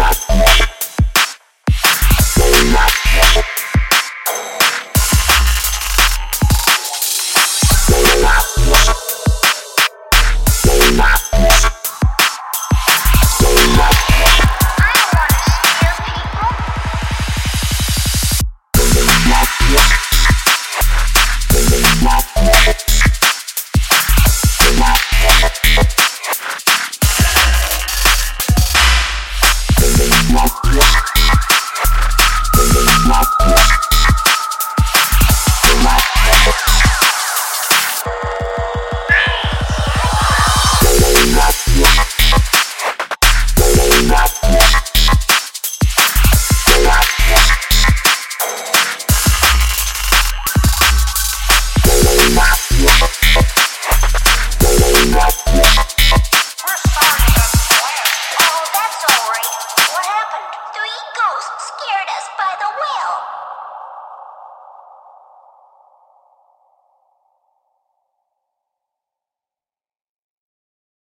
not